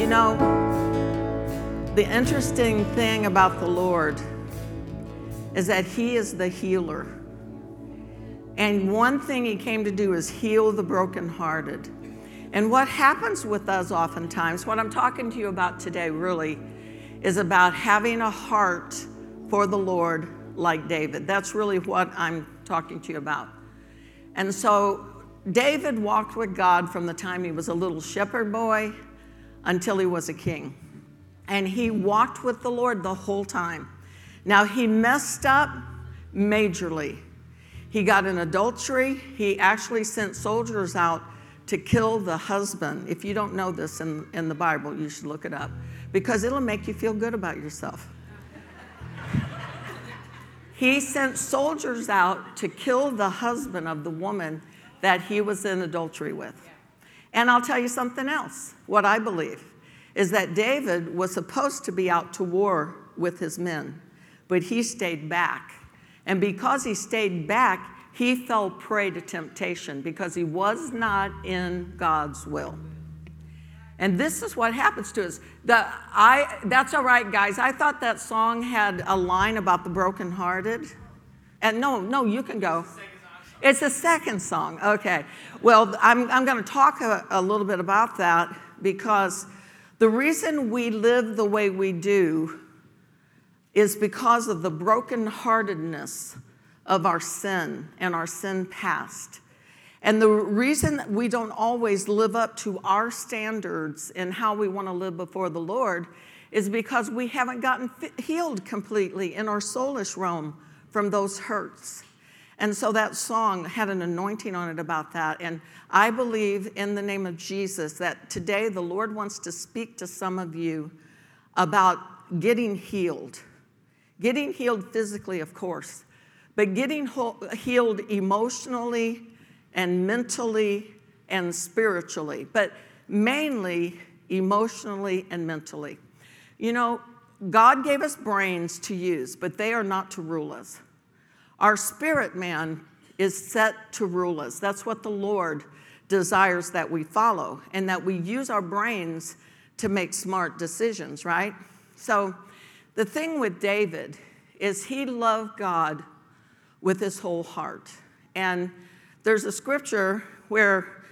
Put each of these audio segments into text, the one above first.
You know, the interesting thing about the Lord is that He is the healer. And one thing He came to do is heal the brokenhearted. And what happens with us oftentimes, what I'm talking to you about today really, is about having a heart for the Lord like David. That's really what I'm talking to you about. And so David walked with God from the time he was a little shepherd boy until he was a king. And he walked with the Lord the whole time. Now, he messed up majorly. He got in adultery. He actually sent soldiers out to kill the husband. If you don't know this in, in the Bible, you should look it up because it'll make you feel good about yourself. he sent soldiers out to kill the husband of the woman that he was in adultery with. And I'll tell you something else. What I believe is that David was supposed to be out to war with his men, but he stayed back. And because he stayed back, he fell prey to temptation because he was not in God's will. And this is what happens to us. The, I, that's all right, guys. I thought that song had a line about the brokenhearted. And no, no, you can go. It's the second song. Okay. Well, I'm, I'm going to talk a, a little bit about that because the reason we live the way we do is because of the brokenheartedness of our sin and our sin past. And the reason we don't always live up to our standards and how we want to live before the Lord is because we haven't gotten healed completely in our soulish realm from those hurts. And so that song had an anointing on it about that. And I believe in the name of Jesus that today the Lord wants to speak to some of you about getting healed. Getting healed physically, of course, but getting healed emotionally and mentally and spiritually, but mainly emotionally and mentally. You know, God gave us brains to use, but they are not to rule us. Our spirit man is set to rule us. That's what the Lord desires that we follow and that we use our brains to make smart decisions, right? So the thing with David is he loved God with his whole heart. And there's a scripture where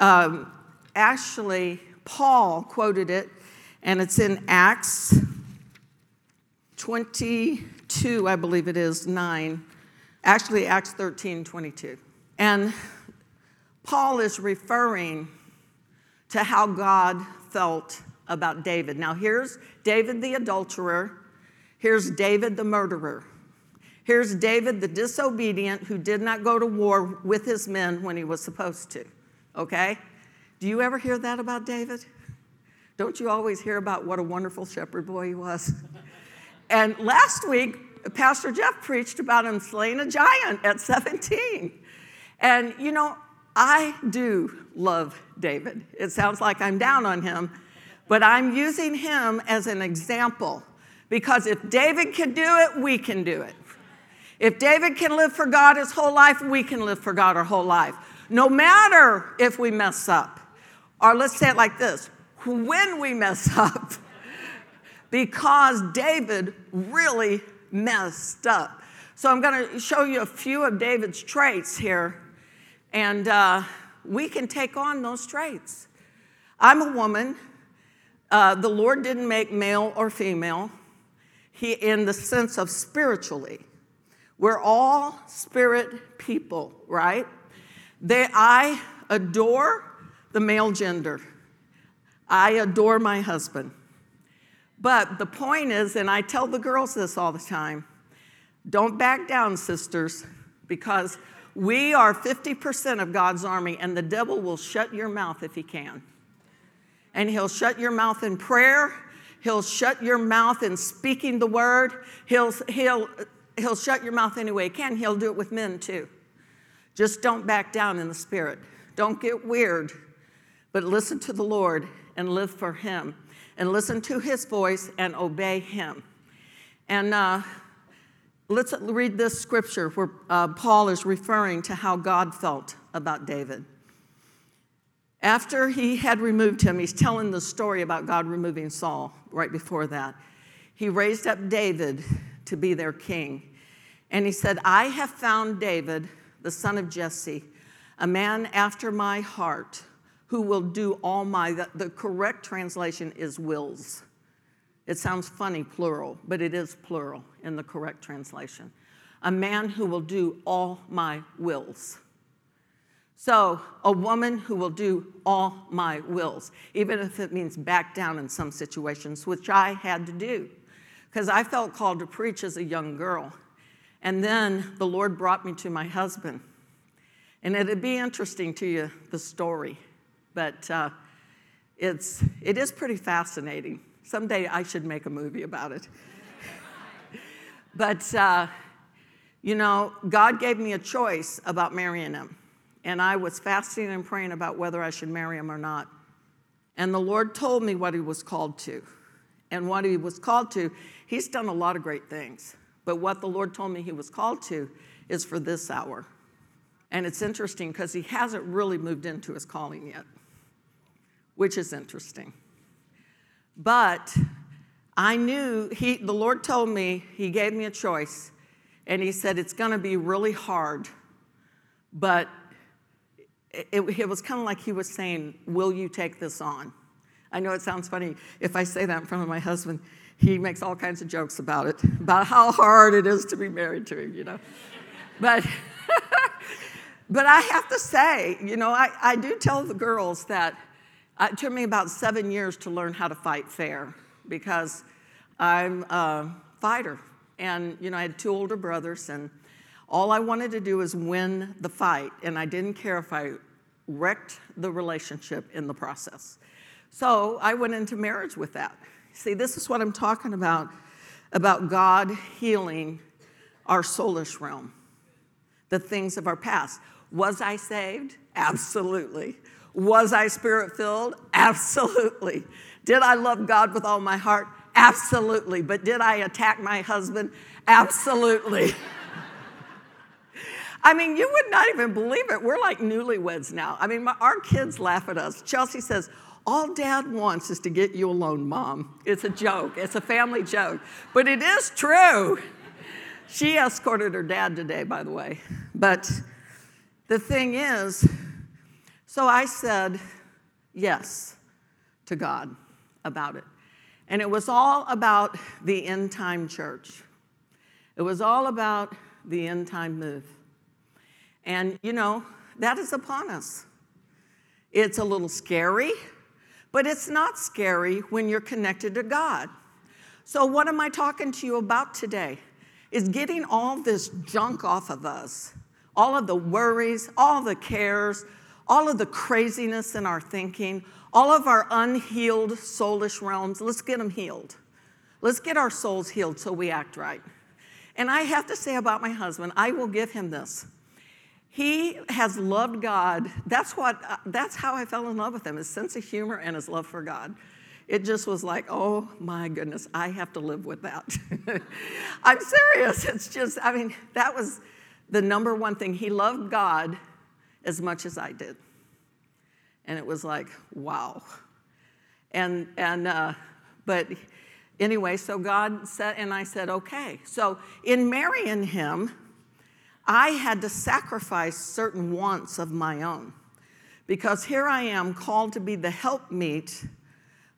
um, actually Paul quoted it, and it's in Acts 22, I believe it is, 9. Actually, Acts 13 22. And Paul is referring to how God felt about David. Now, here's David the adulterer, here's David the murderer. Here's David the disobedient who did not go to war with his men when he was supposed to. Okay? Do you ever hear that about David? Don't you always hear about what a wonderful shepherd boy he was? And last week, Pastor Jeff preached about him slaying a giant at 17. And you know, I do love David. It sounds like I'm down on him, but I'm using him as an example because if David can do it, we can do it. If David can live for God his whole life, we can live for God our whole life. No matter if we mess up. Or let's say it like this when we mess up, because David really messed up. So I'm going to show you a few of David's traits here, and uh, we can take on those traits. I'm a woman. Uh, the Lord didn't make male or female. He, in the sense of spiritually, we're all spirit people, right? They, I adore the male gender. I adore my husband. But the point is, and I tell the girls this all the time don't back down, sisters, because we are 50% of God's army, and the devil will shut your mouth if he can. And he'll shut your mouth in prayer. He'll shut your mouth in speaking the word. He'll, he'll, he'll shut your mouth any way he can. He'll do it with men too. Just don't back down in the spirit. Don't get weird, but listen to the Lord and live for him and listen to his voice and obey him. And uh, let's read this scripture where uh, Paul is referring to how God felt about David. After he had removed him, he's telling the story about God removing Saul right before that. He raised up David to be their king. And he said, I have found David, the son of Jesse, a man after my heart who will do all my, the, the correct translation is wills. It sounds funny, plural, but it is plural in the correct translation. A man who will do all my wills. So, a woman who will do all my wills, even if it means back down in some situations, which I had to do, because I felt called to preach as a young girl. And then the Lord brought me to my husband. And it'd be interesting to you, the story, but uh, it's, it is pretty fascinating. Someday I should make a movie about it. but, uh, you know, God gave me a choice about marrying him. And I was fasting and praying about whether I should marry him or not. And the Lord told me what he was called to. And what he was called to, he's done a lot of great things. But what the Lord told me he was called to is for this hour. And it's interesting because he hasn't really moved into his calling yet, which is interesting. But I knew he, the Lord told me, he gave me a choice, and he said, It's going to be really hard, but it, it was kind of like he was saying, Will you take this on? I know it sounds funny if I say that in front of my husband. He makes all kinds of jokes about it, about how hard it is to be married to him, you know. but, but I have to say, you know, I, I do tell the girls that it took me about seven years to learn how to fight fair because I'm a fighter. And, you know, I had two older brothers, and all I wanted to do was win the fight, and I didn't care if I wrecked the relationship in the process. So I went into marriage with that. See, this is what I'm talking about about God healing our soulish realm, the things of our past. Was I saved? Absolutely. Was I spirit filled? Absolutely. Did I love God with all my heart? Absolutely. But did I attack my husband? Absolutely. I mean, you would not even believe it. We're like newlyweds now. I mean, my, our kids laugh at us. Chelsea says, all dad wants is to get you alone, mom. It's a joke, it's a family joke. But it is true. She escorted her dad today, by the way. But the thing is, so I said yes to God about it. And it was all about the end time church. It was all about the end time move. And, you know, that is upon us. It's a little scary, but it's not scary when you're connected to God. So, what am I talking to you about today? Is getting all this junk off of us, all of the worries, all the cares, all of the craziness in our thinking, all of our unhealed soulish realms. Let's get them healed. Let's get our souls healed so we act right. And I have to say about my husband, I will give him this. He has loved God. That's what uh, that's how I fell in love with him, his sense of humor and his love for God. It just was like, oh my goodness, I have to live with that. I'm serious. It's just, I mean, that was the number one thing. He loved God as much as I did. And it was like, wow. And, and uh, but anyway, so God said, and I said, okay. So in marrying him, I had to sacrifice certain wants of my own because here I am called to be the helpmeet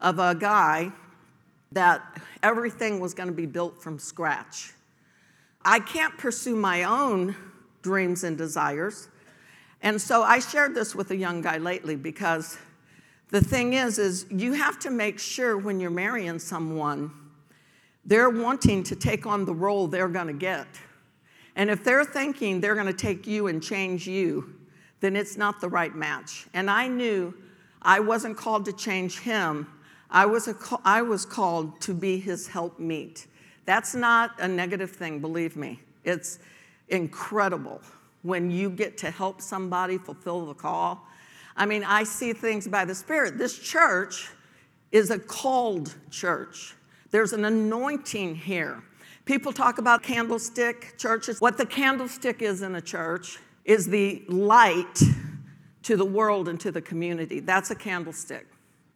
of a guy that everything was going to be built from scratch. I can't pursue my own dreams and desires. And so I shared this with a young guy lately because the thing is is you have to make sure when you're marrying someone they're wanting to take on the role they're going to get. And if they're thinking they're going to take you and change you, then it's not the right match. And I knew I wasn't called to change him. I was, a, I was called to be his helpmeet. That's not a negative thing, believe me. It's incredible when you get to help somebody fulfill the call. I mean, I see things by the Spirit. This church is a called church, there's an anointing here. People talk about candlestick churches. What the candlestick is in a church is the light to the world and to the community. That's a candlestick.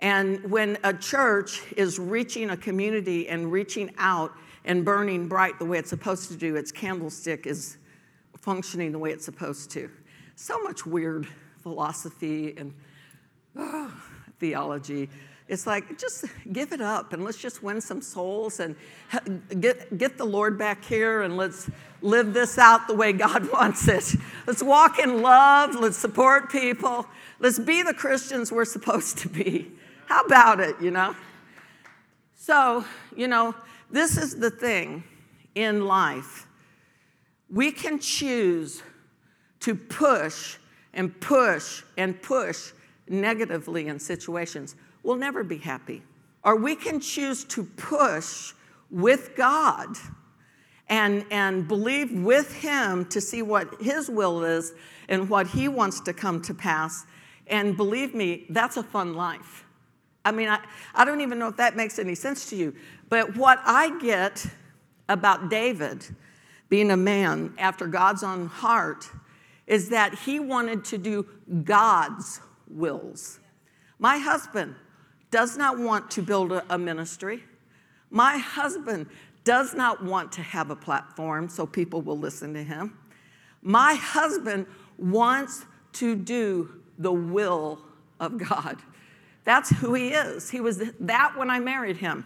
And when a church is reaching a community and reaching out and burning bright the way it's supposed to do, its candlestick is functioning the way it's supposed to. So much weird philosophy and oh, theology. It's like, just give it up and let's just win some souls and get, get the Lord back here and let's live this out the way God wants it. Let's walk in love. Let's support people. Let's be the Christians we're supposed to be. How about it, you know? So, you know, this is the thing in life. We can choose to push and push and push negatively in situations. We'll never be happy. Or we can choose to push with God and, and believe with Him to see what His will is and what He wants to come to pass. And believe me, that's a fun life. I mean, I, I don't even know if that makes any sense to you, but what I get about David being a man after God's own heart is that he wanted to do God's wills. My husband does not want to build a, ministry. My husband does not want to have a platform so people will listen to him. My husband wants to do the will of God. That's who he is. He was that when I married him.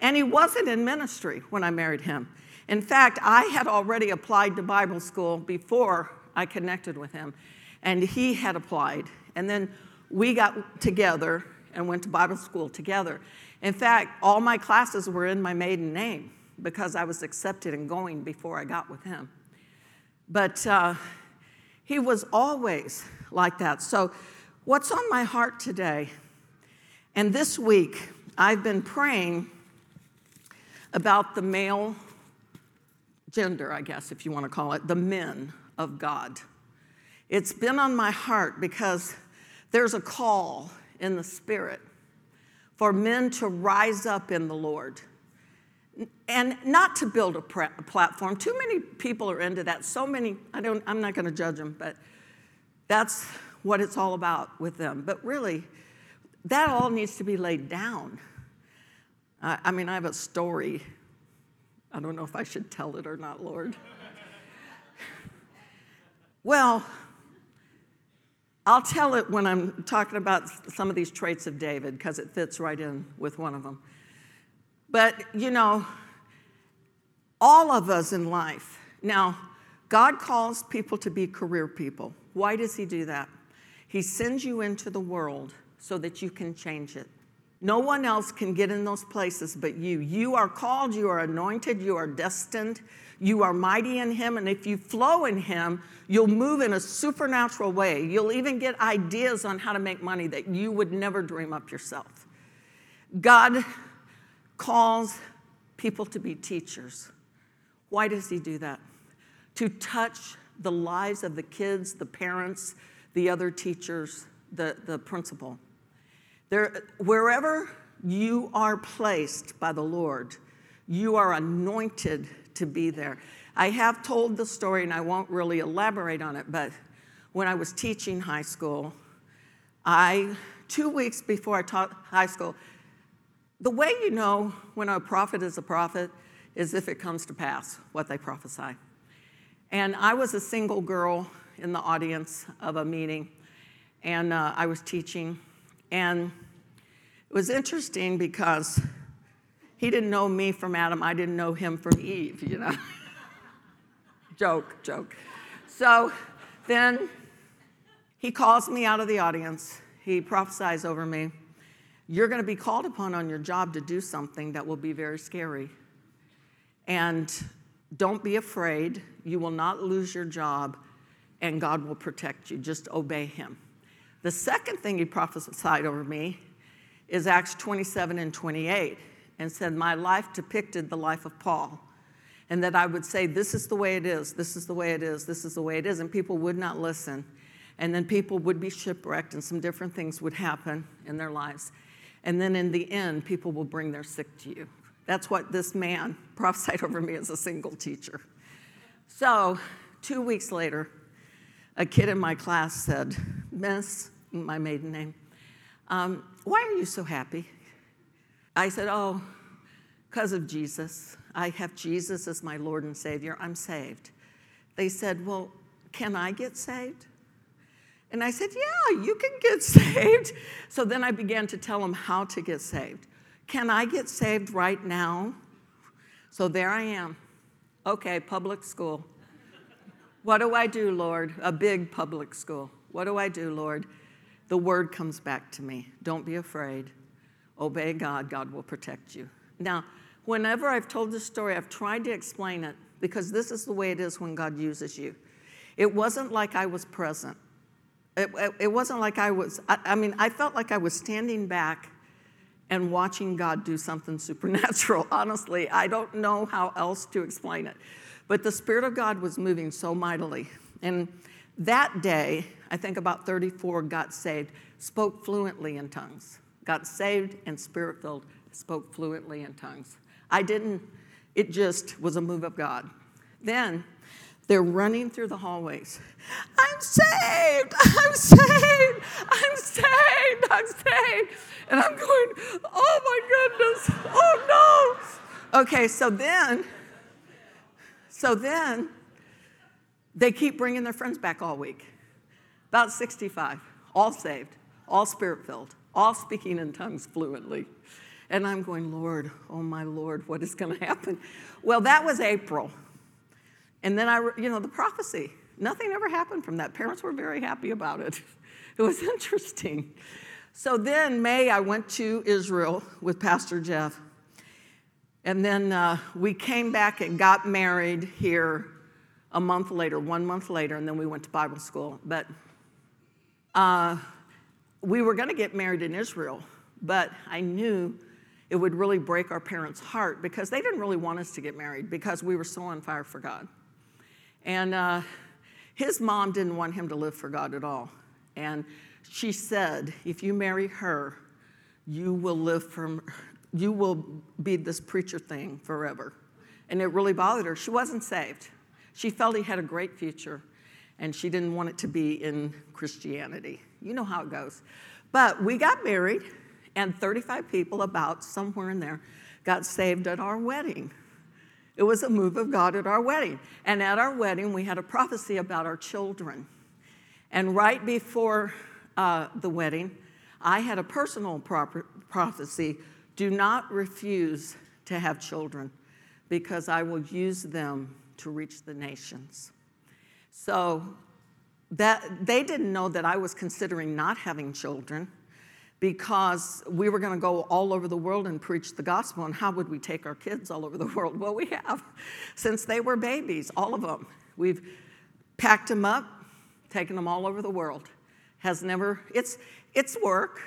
And he wasn't in ministry when I married him. In fact, I had already applied to Bible school before I connected with him, and he had applied. And then we got together and went to Bible school together. In fact, all my classes were in my maiden name because I was accepted and going before I got with him. But uh, he was always like that. So, what's on my heart today and this week, I've been praying about the male gender, I guess, if you want to call it, the men of God. It's been on my heart because there's a call in the Spirit for men to rise up in the Lord and not to build a, platform. Too many people are into that. So many, I don't, I'm not going to judge them, but that's what it's all about with them. But really, that all needs to be laid down. I, I mean, I have a story. I don't know if I should tell it or not, Lord. well, I'll tell it when I'm talking about some of these traits of David because it fits right in with one of them. But, you know, all of us in life, now, God calls people to be career people. Why does He do that? He sends you into the world so that you can change it. No one else can get in those places but you. You are called, you are anointed, you are destined, you are mighty in Him, and if you flow in Him, you'll move in a supernatural way. You'll even get ideas on how to make money that you would never dream up yourself. God calls people to be teachers. Why does He do that? To touch the lives of the kids, the parents, the other teachers, the, the principal. There, wherever you are placed by the Lord, you are anointed to be there. I have told the story and I won't really elaborate on it, but when I was teaching high school, I, two weeks before I taught high school, the way you know when a prophet is a prophet is if it comes to pass what they prophesy. And I was a single girl in the audience of a meeting, and uh, I was teaching, and was interesting because he didn't know me from Adam, I didn't know him from Eve, you know. joke, joke. So then he calls me out of the audience. He prophesies over me. You're going to be called upon on your job to do something that will be very scary. And don't be afraid. You will not lose your job, and God will protect you. Just obey Him. The second thing he prophesied over me is Acts 27 and 28, and said, My life depicted the life of Paul. And that I would say, This is the way it is, this is the way it is, this is the way it is. And people would not listen. And then people would be shipwrecked, and some different things would happen in their lives. And then in the end, people will bring their sick to you. That's what this man prophesied over me as a single teacher. So, two weeks later, a kid in my class said, Miss, my maiden name, um, why are you so happy? I said, Oh, because of Jesus. I have Jesus as my Lord and Savior. I'm saved. They said, Well, can I get saved? And I said, Yeah, you can get saved. So then I began to tell them how to get saved. Can I get saved right now? So there I am. Okay, public school. What do I do, Lord? A big public school. What do I do, Lord? The word comes back to me. Don't be afraid. Obey God, God will protect you. Now, whenever I've told this story, I've tried to explain it because this is the way it is when God uses you. It wasn't like I was present. It, it, wasn't like I was, I, I mean, I felt like I was standing back and watching God do something supernatural. Honestly, I don't know how else to explain it. But the Spirit of God was moving so mightily. And that day, I think about 34 got saved, spoke fluently in tongues, got saved and spirit filled, spoke fluently in tongues. I didn't, it just was a move of God. Then they're running through the hallways. I'm saved! I'm saved! I'm saved! I'm saved! And I'm going, oh my goodness! Oh no! Okay, so then, so then, they keep bringing their friends back all week. About 65, all saved, all spirit filled, all speaking in tongues fluently. And I'm going, Lord, oh my Lord, what is going to happen? Well, that was April. And then I, you know, the prophecy, nothing ever happened from that. Parents were very happy about it. It was interesting. So then, May, I went to Israel with Pastor Jeff. And then uh, we came back and got married here a month later, one month later, and then we went to Bible school. But uh, we were going to get married in Israel, but I knew it would really break our parents' heart because they didn't really want us to get married because we were so on fire for God. And uh, his mom didn't want him to live for God at all. And she said, if you marry her, you will live from, you will be this preacher thing forever. And it really bothered her. She wasn't saved. She felt he had a great future, and she didn't want it to be in Christianity. You know how it goes. But we got married, and 35 people, about somewhere in there, got saved at our wedding. It was a move of God at our wedding. And at our wedding, we had a prophecy about our children. And right before uh, the wedding, I had a personal prophecy do not refuse to have children because I will use them to reach the nations. So that they didn't know that I was considering not having children because we were going to go all over the world and preach the gospel. And how would we take our kids all over the world? Well, we have since they were babies, all of them. We've packed them up, taken them all over the world. Has never, it's, it's work,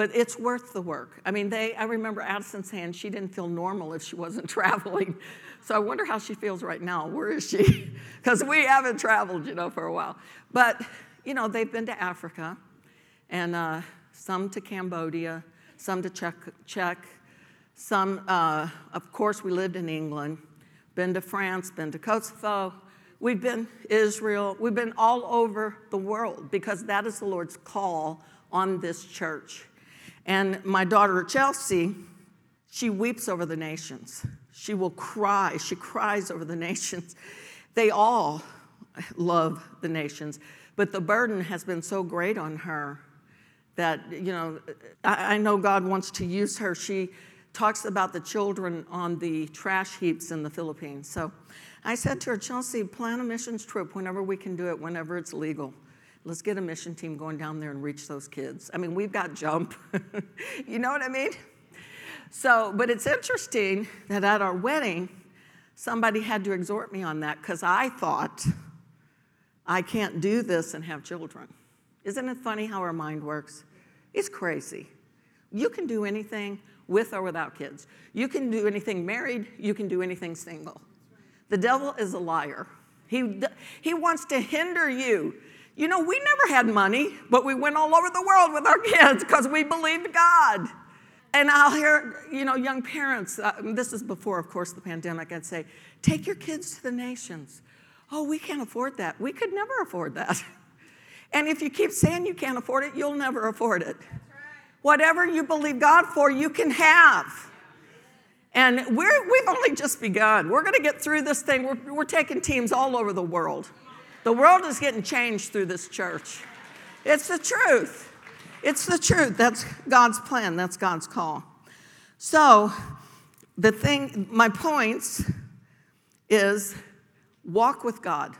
but it's worth the work. I mean, they, I remember Addison saying she didn't feel normal if she wasn't traveling. So I wonder how she feels right now. Where is she? Because we haven't traveled, you know, for a while. But, you know, they've been to Africa and, uh, some to Cambodia, some to Czech, Czech some, uh, of course, we lived in England, been to France, been to Kosovo, we've been Israel, we've been all over the world because that is the Lord's call on this church. And my daughter Chelsea, she weeps over the nations. She will cry. She cries over the nations. They all love the nations, but the burden has been so great on her that, you know, I, I know God wants to use her. She talks about the children on the trash heaps in the Philippines. So I said to her, Chelsea, plan a missions trip whenever we can do it, whenever it's legal. Let's get a mission team going down there and reach those kids. I mean, we've got jump. you know what I mean? So, but it's interesting that at our wedding, somebody had to exhort me on that because I thought I can't do this and have children. Isn't it funny how our mind works? It's crazy. You can do anything with or without kids. You can do anything married, you can do anything single. The devil is a liar. He, he wants to hinder you. You know, we never had money, but we went all over the world with our kids because we believed God. And I'll hear, you know, young parents, uh, this is before, of course, the pandemic, I'd say, take your kids to the nations. Oh, we can't afford that. We could never afford that. And if you keep saying you can't afford it, you'll never afford it. Whatever you believe God for, you can have. And we're, we've only just begun. We're going to get through this thing. We're, we're taking teams all over the world. The world is getting changed through this church. It's the truth. It's the truth. That's God's plan, that's God's call. So, the thing, my points is walk with God.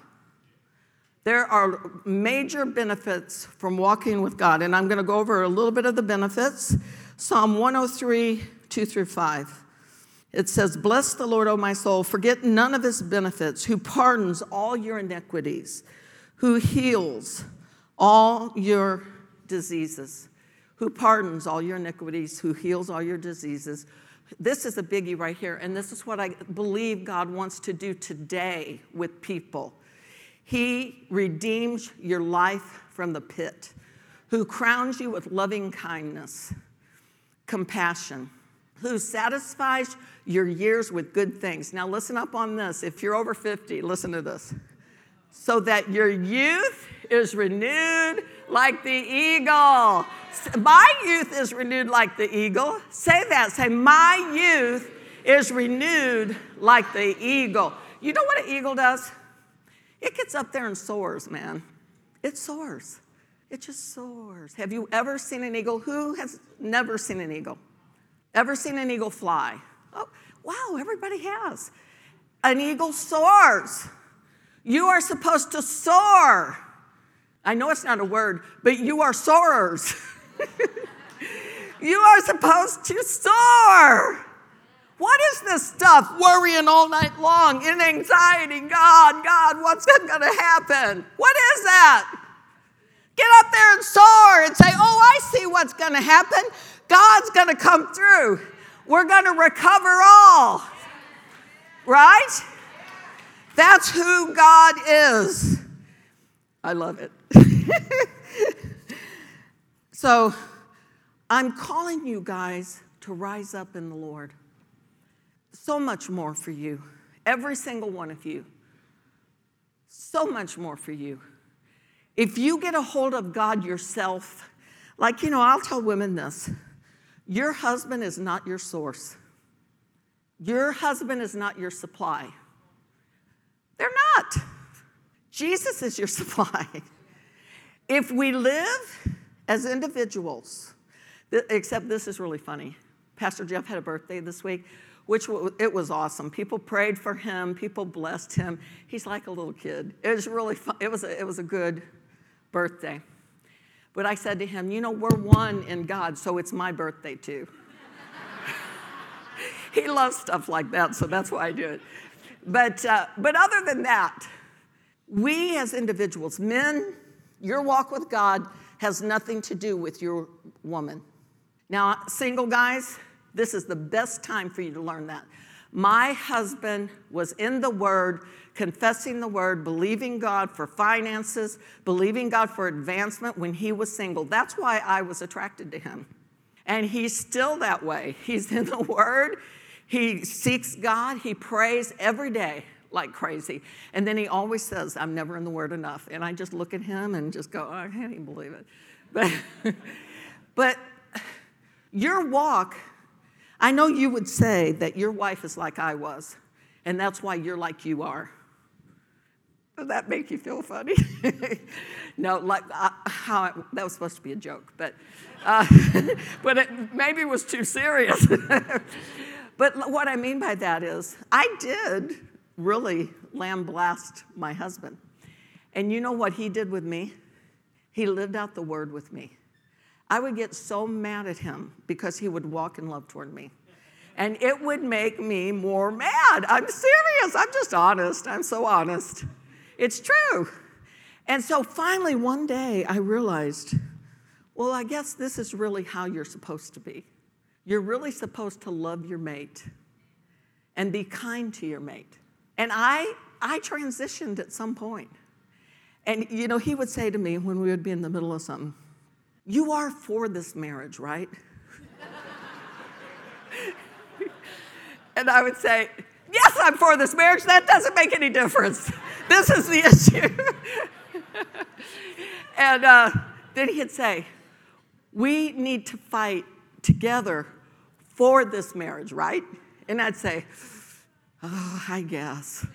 There are major benefits from walking with God, and I'm going to go over a little bit of the benefits. Psalm 103, 2 through 5. It says, Bless the Lord, O my soul, forget none of his benefits, who pardons all your iniquities, who heals all your diseases, who pardons all your iniquities, who heals all your diseases. This is a biggie right here, and this is what I believe God wants to do today with people. He redeems your life from the pit, who crowns you with loving kindness, compassion, who satisfies your years with good things. Now, listen up on this. If you're over 50, listen to this. So that your youth is renewed like the eagle. My youth is renewed like the eagle. Say that. Say, My youth is renewed like the eagle. You know what an eagle does? It gets up there and soars, man. It soars. It just soars. Have you ever seen an eagle? Who has never seen an eagle? Ever seen an eagle fly? Oh, wow, everybody has. An eagle soars. You are supposed to soar. I know it's not a word, but you are soarers. you are supposed to soar. What is this stuff? Worrying all night long, in anxiety. God, God, what's going to happen? What is that? Get up there and soar and say, Oh, I see what's going to happen. God's going to come through. We're going to recover all. Right? That's who God is. I love it. so I'm calling you guys to rise up in the Lord. So much more for you, every single one of you. So much more for you. If you get a hold of God yourself, like, you know, I'll tell women this your husband is not your source, your husband is not your supply. They're not. Jesus is your supply. If we live as individuals, except this is really funny. Pastor Jeff had a birthday this week, which it was awesome. People prayed for him, people blessed him. He's like a little kid. It was really fun. It was a, it was a good birthday. But I said to him, You know, we're one in God, so it's my birthday too. he loves stuff like that, so that's why I do it. But, uh, but other than that, we as individuals, men, your walk with God has nothing to do with your woman. Now, single guys, this is the best time for you to learn that. My husband was in the Word, confessing the Word, believing God for finances, believing God for advancement when he was single. That's why I was attracted to him. And he's still that way. He's in the Word, he seeks God, he prays every day like crazy. And then he always says, I'm never in the Word enough. And I just look at him and just go, oh, I can't even believe it. But, but your walk I know you would say that your wife is like I was, and that's why you're like you are. Does that make you feel funny? no, like uh, how that was supposed to be a joke, but uh, but it maybe was too serious. but what I mean by that is, I did really lamb blast my husband, and you know what he did with me? He lived out the word with me. I would get so mad at him because he would walk in love toward me. And it would make me more mad. I'm serious. I'm just honest. I'm so honest. It's true. And so finally, one day, I realized well, I guess this is really how you're supposed to be. You're really supposed to love your mate and be kind to your mate. And I, I transitioned at some point. And, you know, he would say to me when we would be in the middle of something, you are for this marriage, right? and I would say, Yes, I'm for this marriage. That doesn't make any difference. this is the issue. and uh, then he'd say, We need to fight together for this marriage, right? And I'd say, Oh, I guess.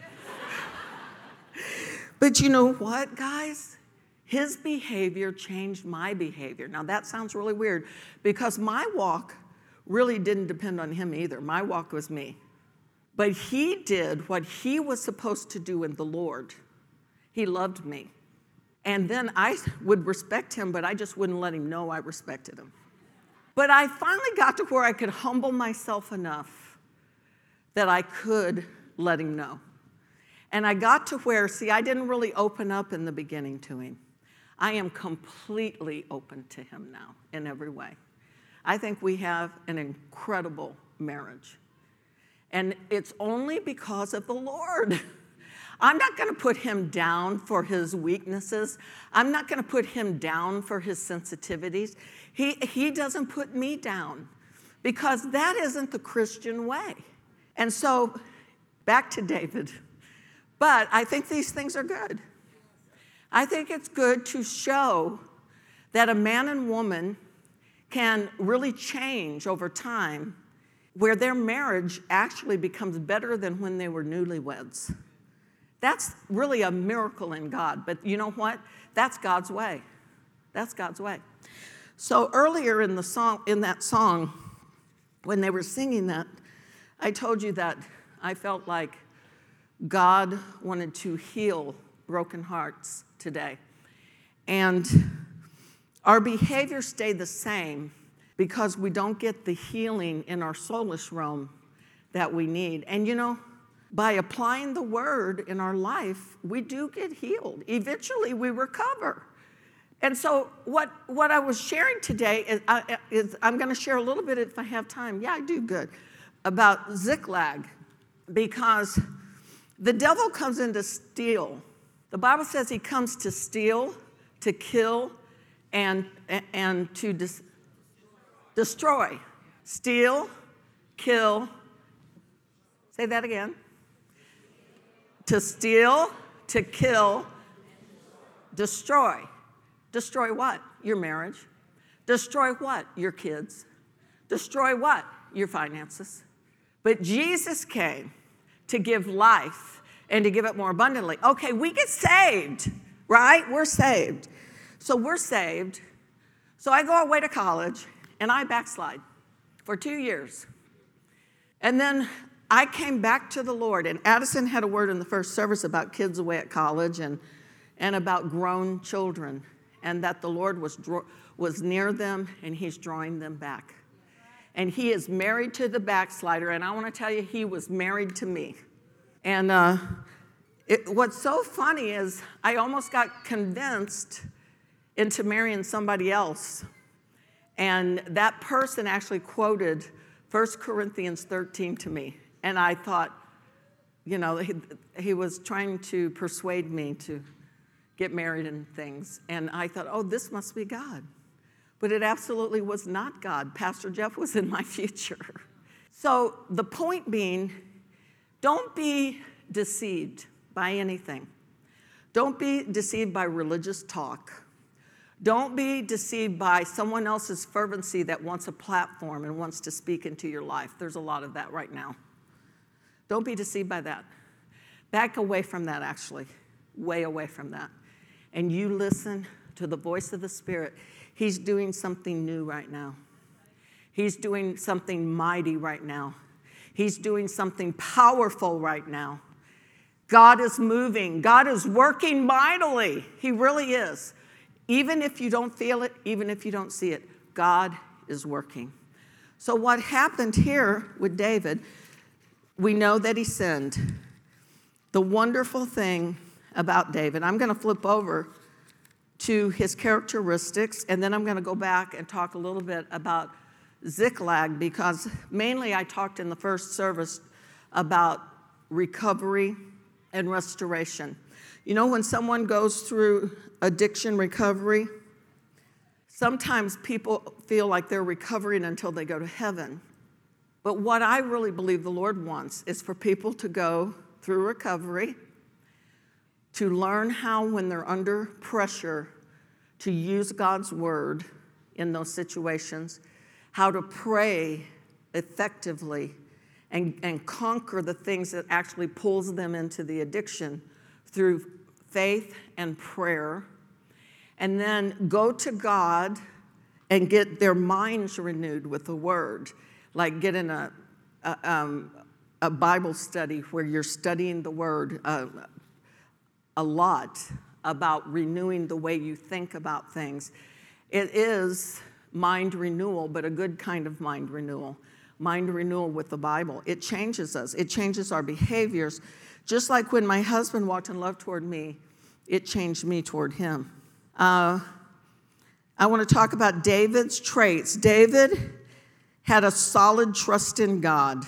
but you know what, guys? His behavior changed my behavior. Now, that sounds really weird because my walk really didn't depend on him either. My walk was me. But he did what he was supposed to do in the Lord. He loved me. And then I would respect him, but I just wouldn't let him know I respected him. But I finally got to where I could humble myself enough that I could let him know. And I got to where, see, I didn't really open up in the beginning to him. I am completely open to him now in every way. I think we have an incredible marriage. And it's only because of the Lord. I'm not going to put him down for his weaknesses. I'm not going to put him down for his sensitivities. He, he doesn't put me down because that isn't the Christian way. And so, back to David. But I think these things are good. I think it's good to show that a man and woman can really change over time where their marriage actually becomes better than when they were newlyweds. That's really a miracle in God. But you know what? That's God's way. That's God's way. So earlier in the song, in that song, when they were singing that, I told you that I felt like God wanted to heal broken hearts today. And our behavior stayed the same because we don't get the healing in our soulish realm that we need. And you know, by applying the word in our life, we do get healed. Eventually, we recover. And so, what, what I was sharing today is, I, I'm going to share a little bit if I have time. Yeah, I do good. About Ziklag, because the devil comes in to steal. The Bible says he comes to steal, to kill, and, and to dis- destroy. Steal, kill. Say that again. To steal, to kill, destroy. Destroy what? Your marriage. Destroy what? Your kids. Destroy what? Your finances. But Jesus came to give life and to give it more abundantly. Okay, we get saved, right? We're saved. So we're saved. So I go away to college and I backslide for two years. And then I came back to the Lord, and Addison had a word in the first service about kids away at college and, and about grown children, and that the Lord was, was near them and He's drawing them back. And He is married to the backslider, and I want to tell you, He was married to me. And uh, it, what's so funny is I almost got convinced into marrying somebody else. And that person actually quoted 1 Corinthians 13 to me. And I thought, you know, he, he was trying to persuade me to get married and things. And I thought, oh, this must be God. But it absolutely was not God. Pastor Jeff was in my future. So the point being, don't be deceived by anything. Don't be deceived by religious talk. Don't be deceived by someone else's fervency that wants a platform and wants to speak into your life. There's a lot of that right now. Don't be deceived by that. Back away from that, actually, way away from that. And you listen to the voice of the Spirit. He's doing something new right now, He's doing something mighty right now. He's doing something powerful right now. God is moving, God is working mightily. He really is. Even if you don't feel it, even if you don't see it, God is working. So, what happened here with David, we know that he sinned. The wonderful thing about David, I'm going to flip over to his characteristics, and then I'm going to go back and talk a little bit about Ziklag because mainly I talked in the first service about recovery and restoration. You know, when someone goes through addiction recovery, sometimes people feel like they're recovering until they go to heaven. But what I really believe the Lord wants is for people to go through recovery, to learn how, when they're under pressure, to use God's word in those situations, how to pray effectively and, and conquer the things that actually pulls them into the addiction through faith and prayer and then go to god and get their minds renewed with the word like get in a, a, um, a bible study where you're studying the word uh, a lot about renewing the way you think about things it is mind renewal but a good kind of mind renewal mind renewal with the Bible. It changes us, it changes our behaviors. Just like when my husband walked in love toward me, it changed me toward him. Uh, I want to talk about David's traits. David had a solid trust in God.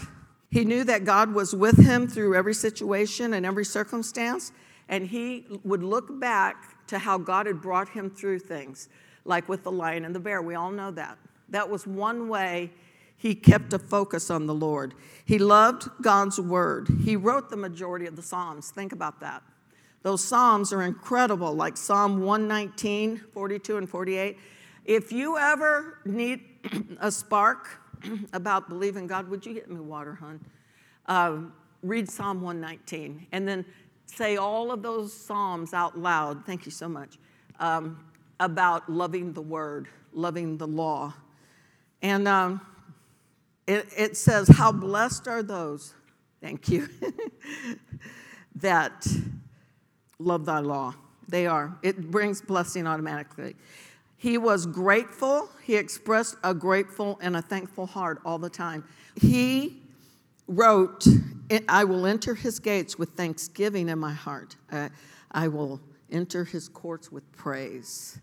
He knew that God was with him through every situation and every circumstance, and he would look back to how God had brought him through things, like with the lion and the bear. We all know that. That was one way he kept a focus on the Lord. He loved God's word. He wrote the majority of the Psalms. Think about that. Those Psalms are incredible, like Psalm 119, 42, and 48. If you ever need a spark about believing God, would you get me water, hon? Uh, read Psalm 119 and then say all of those Psalms out loud. Thank you so much. Um, about loving the word, loving the law. And um, it, it says, How blessed are those, thank you, that love thy law. They are. It brings blessing automatically. He was grateful. He expressed a grateful and a thankful heart all the time. He wrote, I will enter his gates with thanksgiving in my heart. Uh, I will enter his courts with praise.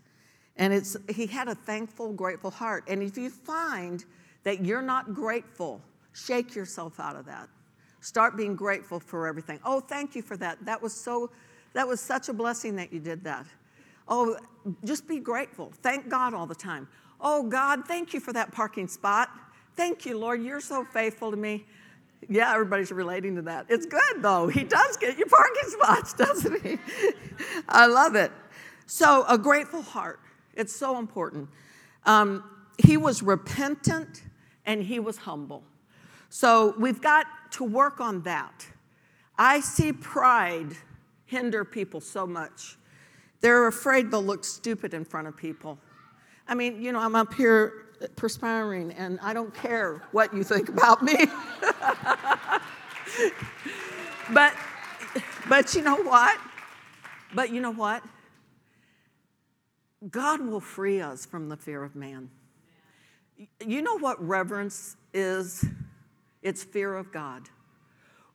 And it's, he had a thankful, grateful heart. And if you find that you're not grateful, shake yourself out of that. Start being grateful for everything. Oh, thank you for that. That was so that was such a blessing that you did that. Oh, just be grateful. Thank God all the time. Oh, God, thank you for that parking spot. Thank you, Lord. You're so faithful to me. Yeah, everybody's relating to that. It's good, though. He does get you parking spots, doesn't he? I love it. So, a grateful heart. It's so important. Um, he was repentant and he was humble. So we've got to work on that. I see pride hinder people so much. They're afraid they'll look stupid in front of people. I mean, you know, I'm up here perspiring and I don't care what you think about me. but but you know what? But you know what? God will free us from the fear of man. You know what reverence is? It's fear of God.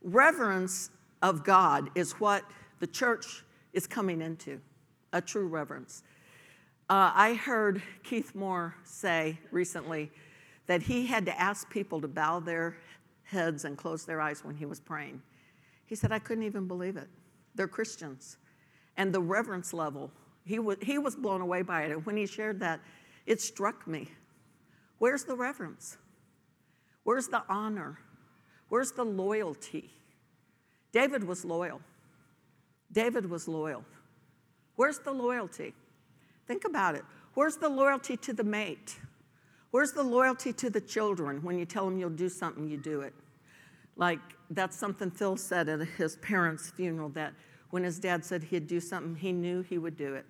Reverence of God is what the church is coming into a true reverence. Uh, I heard Keith Moore say recently that he had to ask people to bow their heads and close their eyes when he was praying. He said, I couldn't even believe it. They're Christians. And the reverence level, he, w- he was blown away by it. And when he shared that, it struck me. Where's the reverence? Where's the honor? Where's the loyalty? David was loyal. David was loyal. Where's the loyalty? Think about it. Where's the loyalty to the mate? Where's the loyalty to the children when you tell them you'll do something, you do it? Like, that's something Phil said at his parents' funeral that when his dad said he'd do something, he knew he would do it.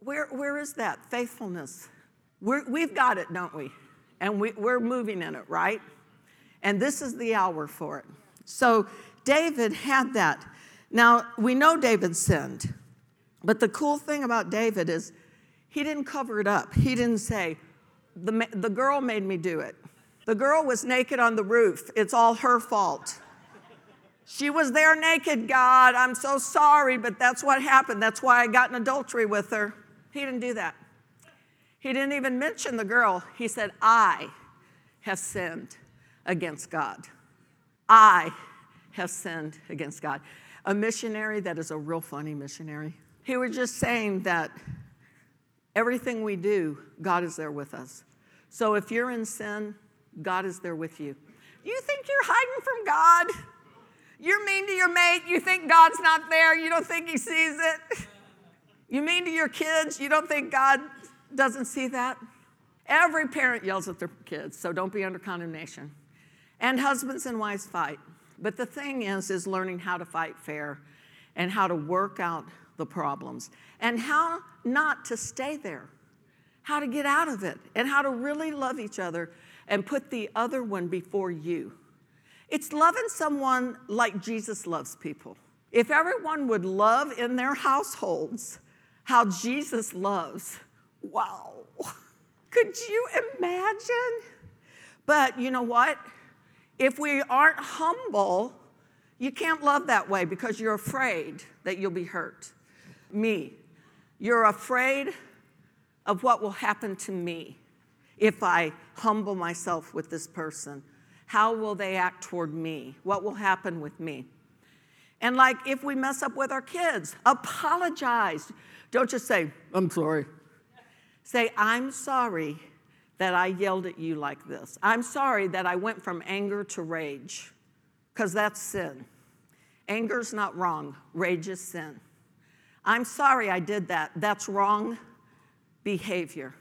Where, where is that? Faithfulness. We have got it, don't we? And we, we're moving in it, right? And this is the hour for it. So David had that. Now, we know David sinned, but the cool thing about David is he didn't cover it up. He didn't say, the, the girl made me do it. The girl was naked on the roof. It's all her fault. She was there naked, God. I'm so sorry, but that's what happened. That's why I got in adultery with her. He didn't do that. He didn't even mention the girl. He said, I have sinned against God. I have sinned against God. A missionary that is a real funny missionary. He was just saying that everything we do, God is there with us. So if you're in sin, God is there with you. You think you're hiding from God? You're mean to your mate, you think God's not there, you don't think He sees it. You mean to your kids, you don't think God doesn't see that? Every parent yells at their kids, so don't be under condemnation. And husbands and wives fight. But the thing is, is learning how to fight fair and how to work out the problems and how not to stay there, how to get out of it, and how to really love each other and put the other one before you. It's loving someone like Jesus loves people. If everyone would love in their households how Jesus loves, wow. Could you imagine? But you know what? If we aren't humble, you can't love that way because you're afraid that you'll be hurt. Me, you're afraid of what will happen to me if I humble myself with this person. How will they act toward me? What will happen with me? And like if we mess up with our kids, apologize. Don't just say, I'm sorry. Say, I'm sorry that I yelled at you like this. I'm sorry that I went from anger to rage, because that's sin. Anger's not wrong, rage is sin. I'm sorry I did that. That's wrong behavior,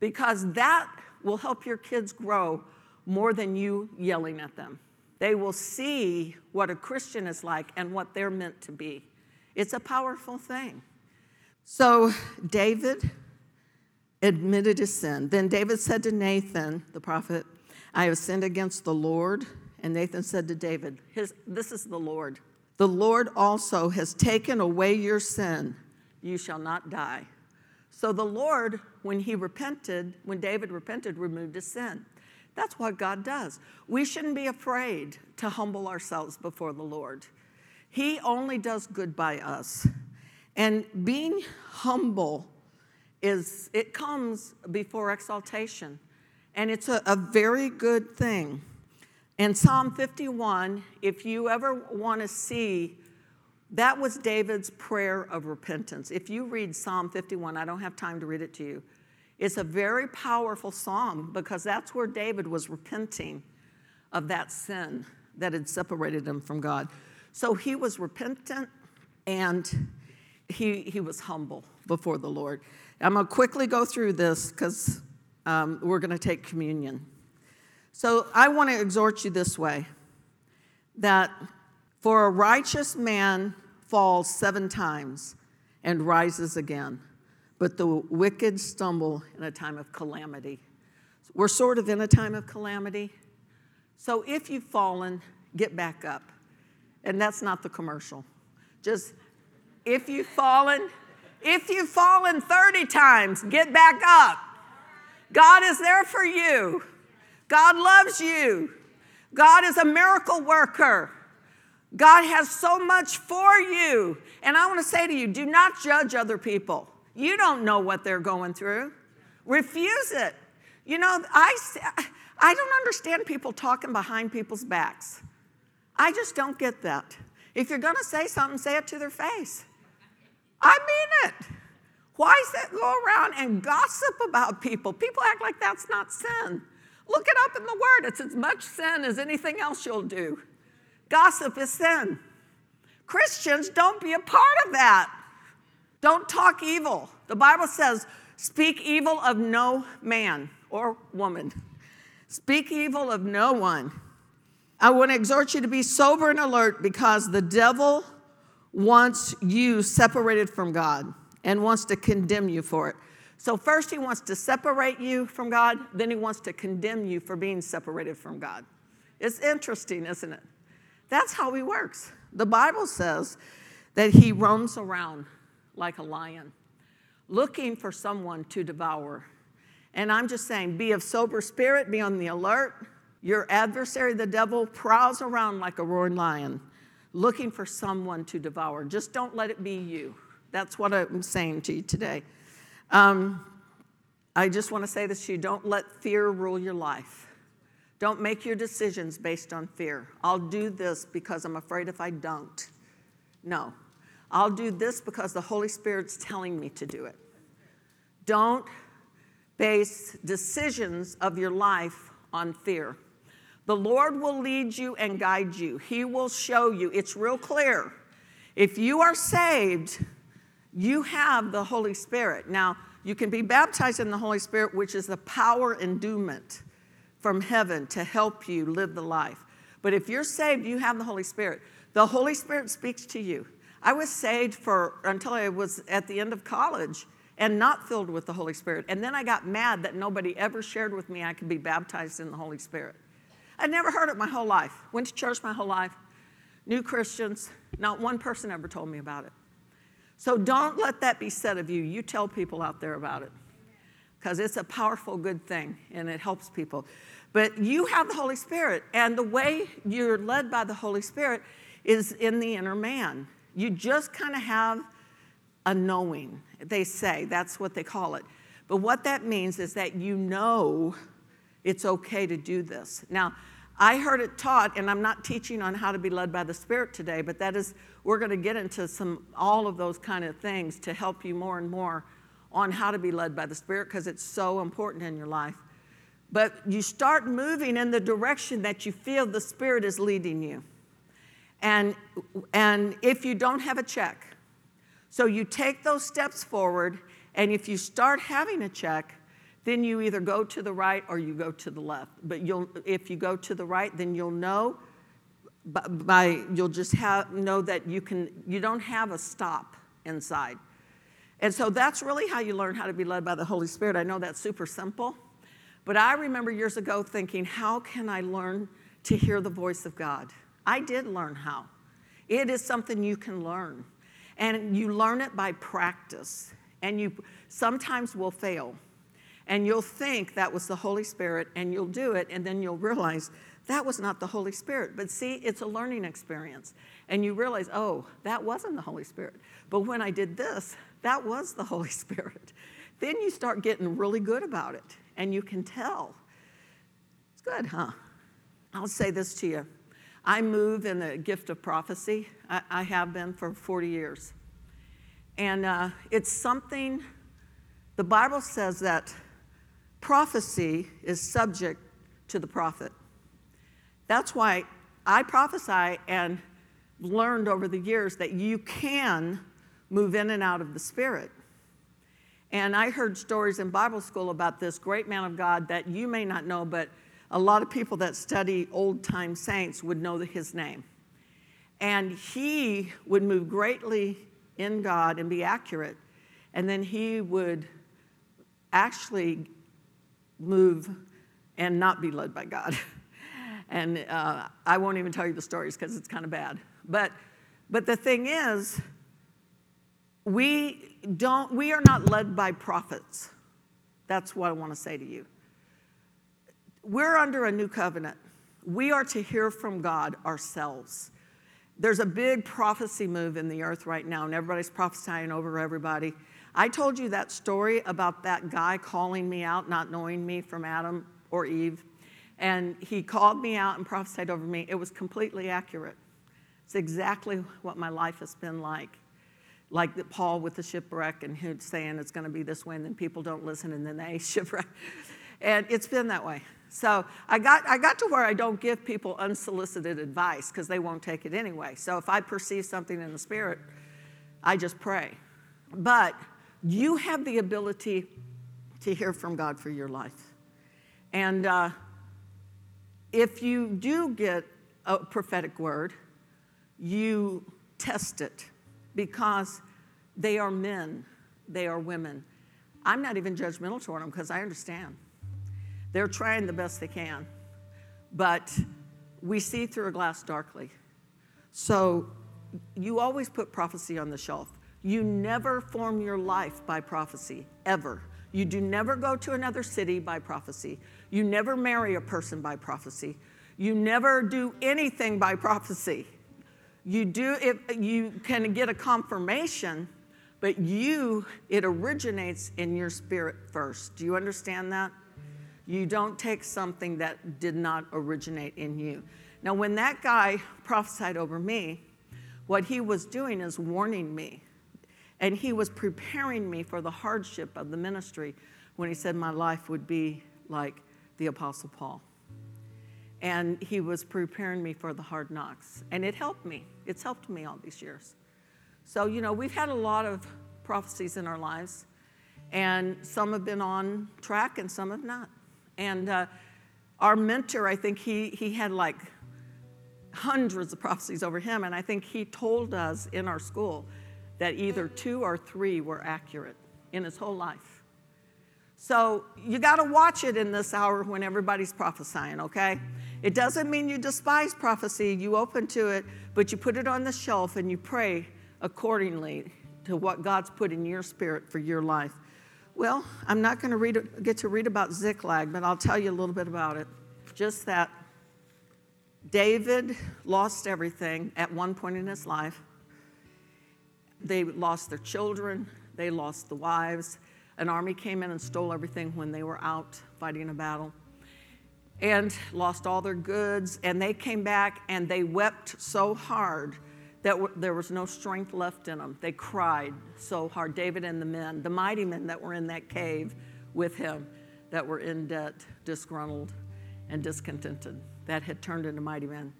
because that will help your kids grow more than you yelling at them. They will see what a Christian is like and what they're meant to be. It's a powerful thing. So, David admitted his sin. Then David said to Nathan, the prophet, I have sinned against the Lord. And Nathan said to David, his, This is the Lord. The Lord also has taken away your sin. You shall not die. So the Lord, when he repented, when David repented, removed his sin. That's what God does. We shouldn't be afraid to humble ourselves before the Lord. He only does good by us. And being humble is, it comes before exaltation. And it's a, a very good thing. In Psalm 51, if you ever want to see, that was David's prayer of repentance. If you read Psalm 51, I don't have time to read it to you. It's a very powerful psalm because that's where David was repenting of that sin that had separated him from God. So he was repentant and he, he was humble before the Lord. I'm going to quickly go through this because um, we're going to take communion. So I want to exhort you this way that for a righteous man falls seven times and rises again, but the wicked stumble in a time of calamity. We're sort of in a time of calamity. So if you've fallen, get back up. And that's not the commercial. Just if you've fallen, if you've fallen 30 times, get back up. God is there for you. God loves you. God is a miracle worker. God has so much for you. And I want to say to you do not judge other people. You don't know what they're going through. Refuse it. You know, I, I don't understand people talking behind people's backs. I just don't get that. If you're going to say something, say it to their face. I mean it. Why is that go around and gossip about people? People act like that's not sin. Look it up in the Word. It's as much sin as anything else you'll do. Gossip is sin. Christians, don't be a part of that. Don't talk evil. The Bible says, speak evil of no man or woman. Speak evil of no one. I want to exhort you to be sober and alert because the devil wants you separated from God and wants to condemn you for it. So, first, he wants to separate you from God, then, he wants to condemn you for being separated from God. It's interesting, isn't it? That's how he works. The Bible says that he roams around like a lion, looking for someone to devour. And I'm just saying, be of sober spirit, be on the alert. Your adversary, the devil, prowls around like a roaring lion looking for someone to devour. Just don't let it be you. That's what I'm saying to you today. Um, I just want to say this to you don't let fear rule your life. Don't make your decisions based on fear. I'll do this because I'm afraid if I don't. No. I'll do this because the Holy Spirit's telling me to do it. Don't base decisions of your life on fear. The Lord will lead you and guide you, He will show you. It's real clear. If you are saved, you have the Holy Spirit. Now, you can be baptized in the Holy Spirit, which is the power endowment from heaven to help you live the life. But if you're saved, you have the Holy Spirit. The Holy Spirit speaks to you. I was saved for until I was at the end of college and not filled with the Holy Spirit. And then I got mad that nobody ever shared with me I could be baptized in the Holy Spirit. I'd never heard it my whole life. Went to church my whole life. Knew Christians. Not one person ever told me about it. So don't let that be said of you. You tell people out there about it because it's a powerful, good thing and it helps people. But you have the Holy Spirit, and the way you're led by the Holy Spirit is in the inner man. You just kind of have a knowing, they say. That's what they call it. But what that means is that you know it's okay to do this. Now, I heard it taught, and I'm not teaching on how to be led by the Spirit today, but that is, we're going to get into some, all of those kind of things to help you more and more on how to be led by the Spirit because it's so important in your life. But you start moving in the direction that you feel the Spirit is leading you. And, and if you don't have a check, so you take those steps forward, and if you start having a check, then you either go to the right or you go to the left. But you'll, if you go to the right, then you'll know by, by you'll just have, know that you can you don't have a stop inside. And so that's really how you learn how to be led by the Holy Spirit. I know that's super simple, but I remember years ago thinking, how can I learn to hear the voice of God? I did learn how. It is something you can learn. And you learn it by practice. And you sometimes will fail. And you'll think that was the Holy Spirit, and you'll do it, and then you'll realize that was not the Holy Spirit. But see, it's a learning experience. And you realize, oh, that wasn't the Holy Spirit. But when I did this, that was the Holy Spirit. Then you start getting really good about it, and you can tell. It's good, huh? I'll say this to you I move in the gift of prophecy. I, I have been for 40 years. And uh, it's something, the Bible says that prophecy is subject to the prophet. That's why I prophesy and learned over the years that you can move in and out of the Spirit. And I heard stories in Bible school about this great man of God that you may not know, but a lot of people that study old time saints would know his name. And he would move greatly in God and be accurate. And then he would actually move and not be led by God. and uh, I won't even tell you the stories because it's kind of bad. But, but the thing is, we don't we are not led by prophets that's what i want to say to you we're under a new covenant. We are to hear from God ourselves. There's a big prophecy move in the earth right now, and everybody's prophesying over everybody. I told you that story about that guy calling me out, not knowing me from Adam or Eve. And he called me out and prophesied over me. It was completely accurate. It's exactly what my life has been like. Like Paul with the shipwreck, and who's saying it's going to be this way, and then people don't listen, and then they shipwreck. And it's been that way. So I got, I got to where I don't give people unsolicited advice because they won't take it anyway. So if I perceive something in the spirit, I just pray. But you have the ability to hear from God for your life. And uh, if you do get a prophetic word, you test it because they are men, they are women. I'm not even judgmental toward them because I understand. They're trying the best they can, but we see through a glass darkly. So you always put prophecy on the shelf. You never form your life by prophecy, ever. You do never go to another city by prophecy. You never marry a person by prophecy. You never do anything by prophecy. You do if you can get a confirmation, but you it originates in your spirit first. Do you understand that? You don't take something that did not originate in you. Now, when that guy prophesied over me, what he was doing is warning me. And he was preparing me for the hardship of the ministry when he said my life would be like the Apostle Paul. And he was preparing me for the hard knocks. And it helped me. It's helped me all these years. So, you know, we've had a lot of prophecies in our lives, and some have been on track and some have not. And uh, our mentor, I think he, he had like hundreds of prophecies over him, and I think he told us in our school that either two or three were accurate in his whole life. So you got to watch it in this hour when everybody's prophesying, okay? It doesn't mean you despise prophecy, you open to it, but you put it on the shelf and you pray accordingly to what God's put in your spirit for your life. Well, I'm not going to get to read about Ziklag, but I'll tell you a little bit about it. Just that David lost everything at one point in his life. They lost their children, they lost the wives. An army came in and stole everything when they were out fighting a battle and lost all their goods. And they came back and they wept so hard that w- there was no strength left in them. They cried so hard. David and the men, the mighty men that were in that cave with him, that were in debt, disgruntled, and discontented, that had turned into mighty men,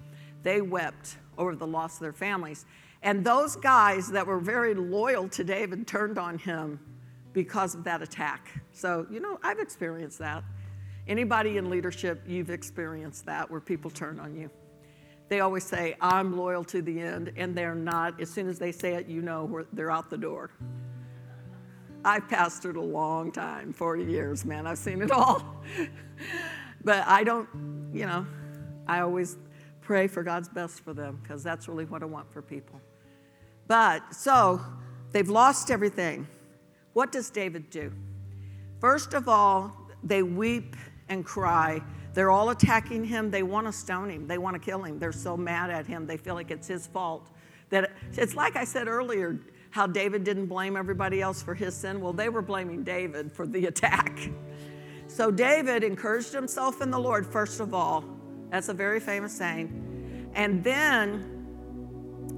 they wept over the loss of their families. And those guys that were very loyal to David turned on him because of that attack. So, you know, I've experienced that. Anybody in leadership, you've experienced that where people turn on you. They always say, I'm loyal to the end, and they're not. As soon as they say it, you know they're out the door. I've pastored a long time 40 years, man. I've seen it all. but I don't, you know, I always pray for God's best for them because that's really what I want for people. But so they've lost everything. What does David do? First of all, they weep and cry. They're all attacking him. They want to stone him. They want to kill him. They're so mad at him. They feel like it's his fault. That it's like I said earlier, how David didn't blame everybody else for his sin. Well, they were blaming David for the attack. So David encouraged himself in the Lord, first of all. That's a very famous saying. And then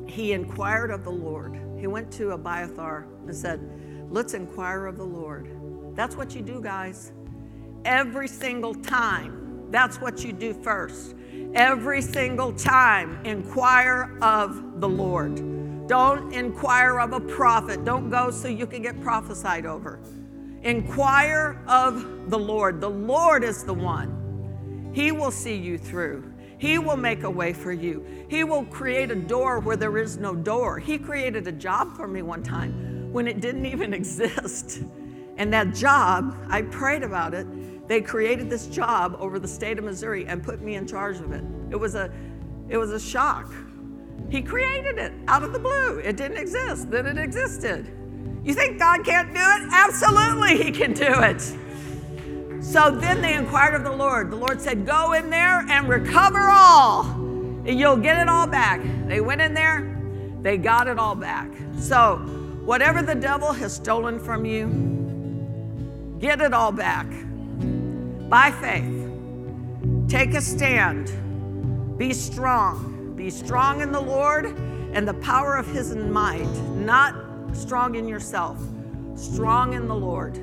he inquired of the Lord. He went to Abiathar and said, Let's inquire of the Lord. That's what you do, guys. Every single time. That's what you do first. Every single time, inquire of the Lord. Don't inquire of a prophet. Don't go so you can get prophesied over. Inquire of the Lord. The Lord is the one. He will see you through. He will make a way for you. He will create a door where there is no door. He created a job for me one time when it didn't even exist. And that job, I prayed about it. They created this job over the state of Missouri and put me in charge of it. It was a, it was a shock. He created it out of the blue. It didn't exist, then it existed. You think God can't do it? Absolutely, He can do it. So then they inquired of the Lord. The Lord said, Go in there and recover all. And you'll get it all back. They went in there, they got it all back. So Whatever the devil has stolen from you, get it all back by faith. Take a stand. Be strong. Be strong in the Lord and the power of his might, not strong in yourself, strong in the Lord.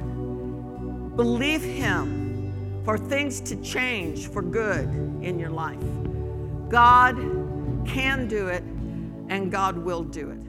Believe him for things to change for good in your life. God can do it, and God will do it.